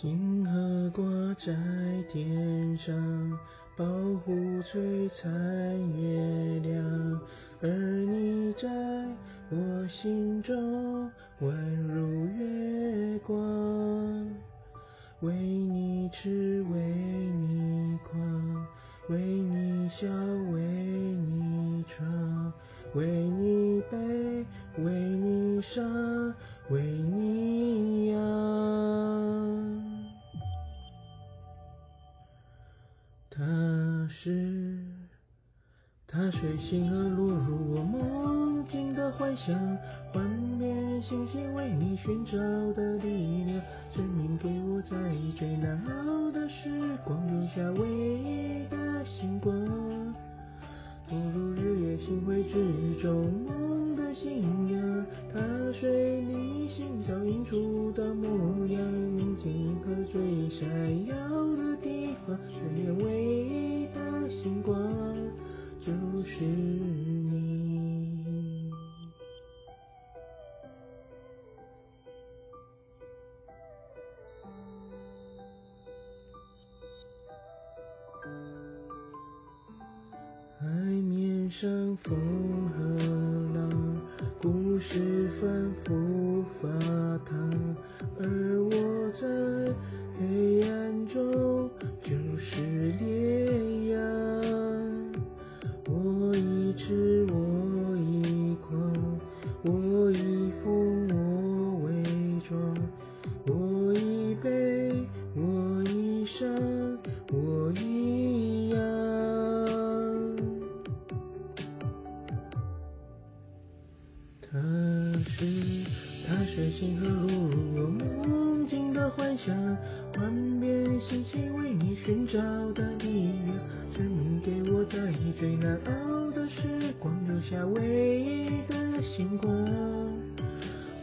星河挂在天上，保护璀璨月亮，而你在我心中宛如月光。为你痴，为你狂，为你笑，为你闯，为你悲，为你伤，为你是，他随星河落入我梦境的幻想，幻灭星星为你寻找的力量，生命给我在最难熬的时光留下唯一的星光。堕入日月星辉之中，梦的信仰，它随你心早映出的模样，宁静银河最闪耀的地方，海面上风和浪，故事反复是踏碎星河落入我梦境的幻想环遍星系为你寻找的力量神明给我在最难熬的时光留下唯一的星光。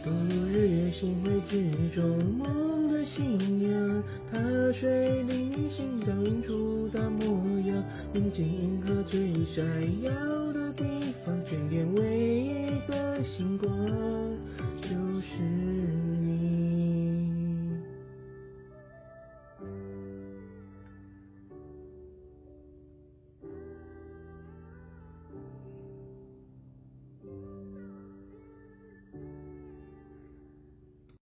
堕入日月星辉之中梦的信仰踏碎黎明星照映出的模样铭憬银河最闪耀的地方眷恋唯一的的星光就是